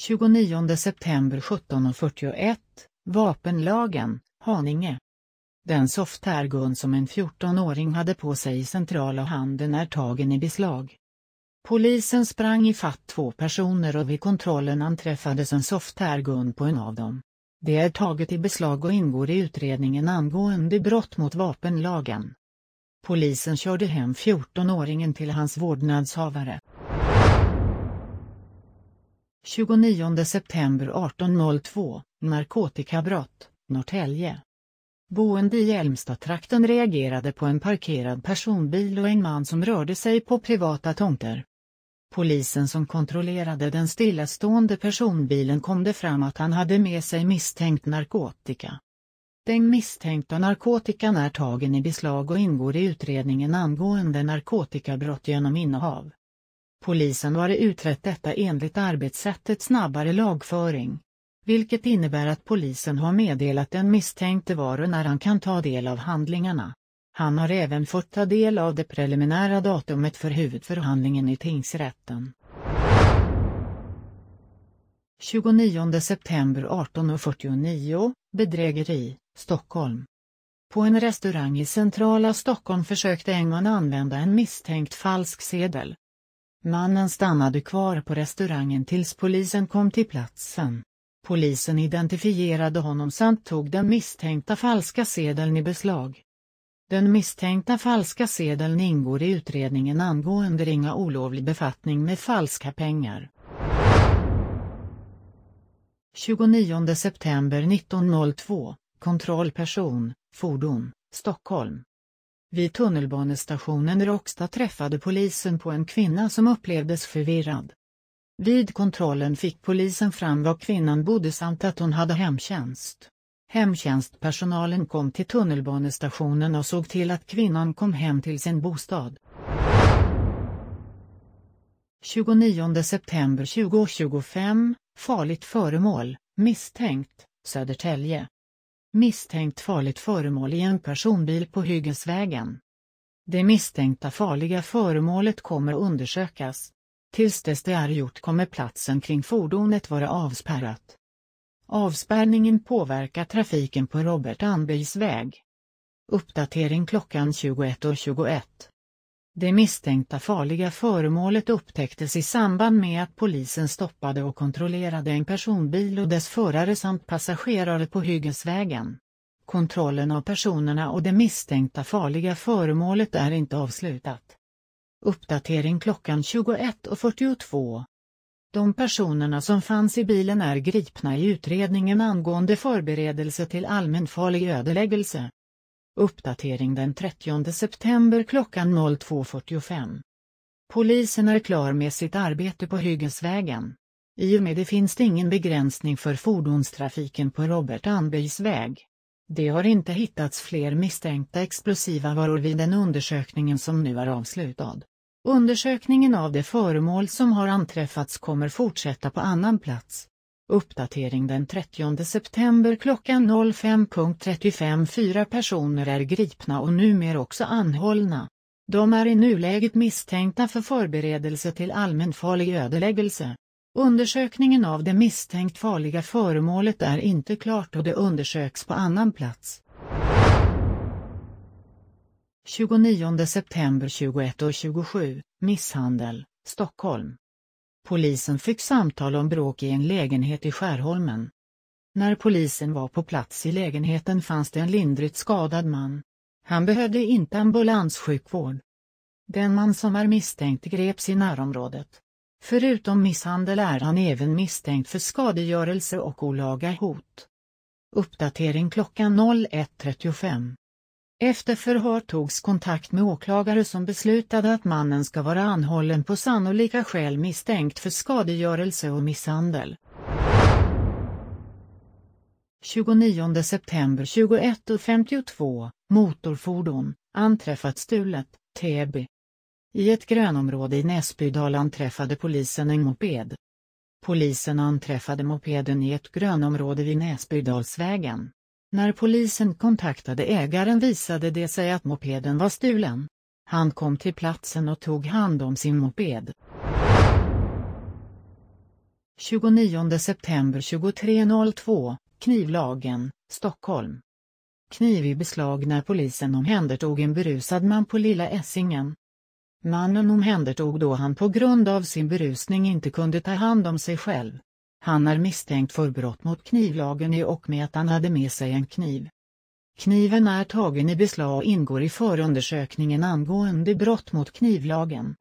29 september 17.41, Vapenlagen, Haninge. Den softärgun som en 14-åring hade på sig i centrala handen är tagen i beslag. Polisen sprang i fatt två personer och vid kontrollen anträffades en softärgun på en av dem. Det är taget i beslag och ingår i utredningen angående brott mot vapenlagen. Polisen körde hem 14-åringen till hans vårdnadshavare. 29 september 1802, narkotikabrott, Norrtälje. Boende i Älmstad-trakten reagerade på en parkerad personbil och en man som rörde sig på privata tomter. Polisen som kontrollerade den stillastående personbilen kom det fram att han hade med sig misstänkt narkotika. Den misstänkta narkotikan är tagen i beslag och ingår i utredningen angående narkotikabrott genom innehav. Polisen har utrett detta enligt arbetssättet snabbare lagföring. Vilket innebär att polisen har meddelat den misstänkte var och när han kan ta del av handlingarna. Han har även fått ta del av det preliminära datumet för huvudförhandlingen i tingsrätten. 29 september 18.49, bedrägeri, Stockholm. På en restaurang i centrala Stockholm försökte en man använda en misstänkt falsk sedel. Mannen stannade kvar på restaurangen tills polisen kom till platsen. Polisen identifierade honom samt tog den misstänkta falska sedeln i beslag. Den misstänkta falska sedeln ingår i utredningen angående ringa olovlig befattning med falska pengar. 29 september 1902, kontrollperson, fordon, Stockholm. Vid tunnelbanestationen Råcksta träffade polisen på en kvinna som upplevdes förvirrad. Vid kontrollen fick polisen fram var kvinnan bodde samt att hon hade hemtjänst. Hemtjänstpersonalen kom till tunnelbanestationen och såg till att kvinnan kom hem till sin bostad. 29 september 2025, farligt föremål, misstänkt, Södertälje. Misstänkt farligt föremål i en personbil på Hyggesvägen Det misstänkta farliga föremålet kommer undersökas. Tills dess det är gjort kommer platsen kring fordonet vara avspärrat. Avspärrningen påverkar trafiken på Robert Anbys väg. Uppdatering klockan 21.21. Det misstänkta farliga föremålet upptäcktes i samband med att polisen stoppade och kontrollerade en personbil och dess förare samt passagerare på Hyggesvägen. Kontrollen av personerna och det misstänkta farliga föremålet är inte avslutat. Uppdatering klockan 21.42. De personerna som fanns i bilen är gripna i utredningen angående förberedelse till allmänfarlig ödeläggelse. Uppdatering den 30 september klockan 02.45. Polisen är klar med sitt arbete på Hyggesvägen. I och med det finns det ingen begränsning för fordonstrafiken på Robert Anbys väg. Det har inte hittats fler misstänkta explosiva varor vid den undersökningen som nu är avslutad. Undersökningen av de föremål som har anträffats kommer fortsätta på annan plats. Uppdatering den 30 september klockan 05.35 Fyra personer är gripna och numera också anhållna. De är i nuläget misstänkta för förberedelse till allmänfarlig ödeläggelse. Undersökningen av det misstänkt farliga föremålet är inte klart och det undersöks på annan plats. 29 september 21 och 27 misshandel, Stockholm. Polisen fick samtal om bråk i en lägenhet i Skärholmen. När polisen var på plats i lägenheten fanns det en lindrigt skadad man. Han behövde inte ambulanssjukvård. Den man som är misstänkt greps i närområdet. Förutom misshandel är han även misstänkt för skadegörelse och olaga hot. Uppdatering klockan 01.35. Efter förhör togs kontakt med åklagare som beslutade att mannen ska vara anhållen på sannolika skäl misstänkt för skadegörelse och misshandel. 29 september 21.52, motorfordon, anträffat stulet, Täby. I ett grönområde i Näsbydal anträffade polisen en moped. Polisen anträffade mopeden i ett grönområde vid Näsbydalsvägen. När polisen kontaktade ägaren visade det sig att mopeden var stulen. Han kom till platsen och tog hand om sin moped. 29 september 23.02, Knivlagen, Stockholm. Kniv i beslag när polisen omhändertog en berusad man på Lilla Essingen. Mannen omhändertog då han på grund av sin berusning inte kunde ta hand om sig själv. Han är misstänkt för brott mot knivlagen i och med att han hade med sig en kniv. Kniven är tagen i beslag och ingår i förundersökningen angående brott mot knivlagen.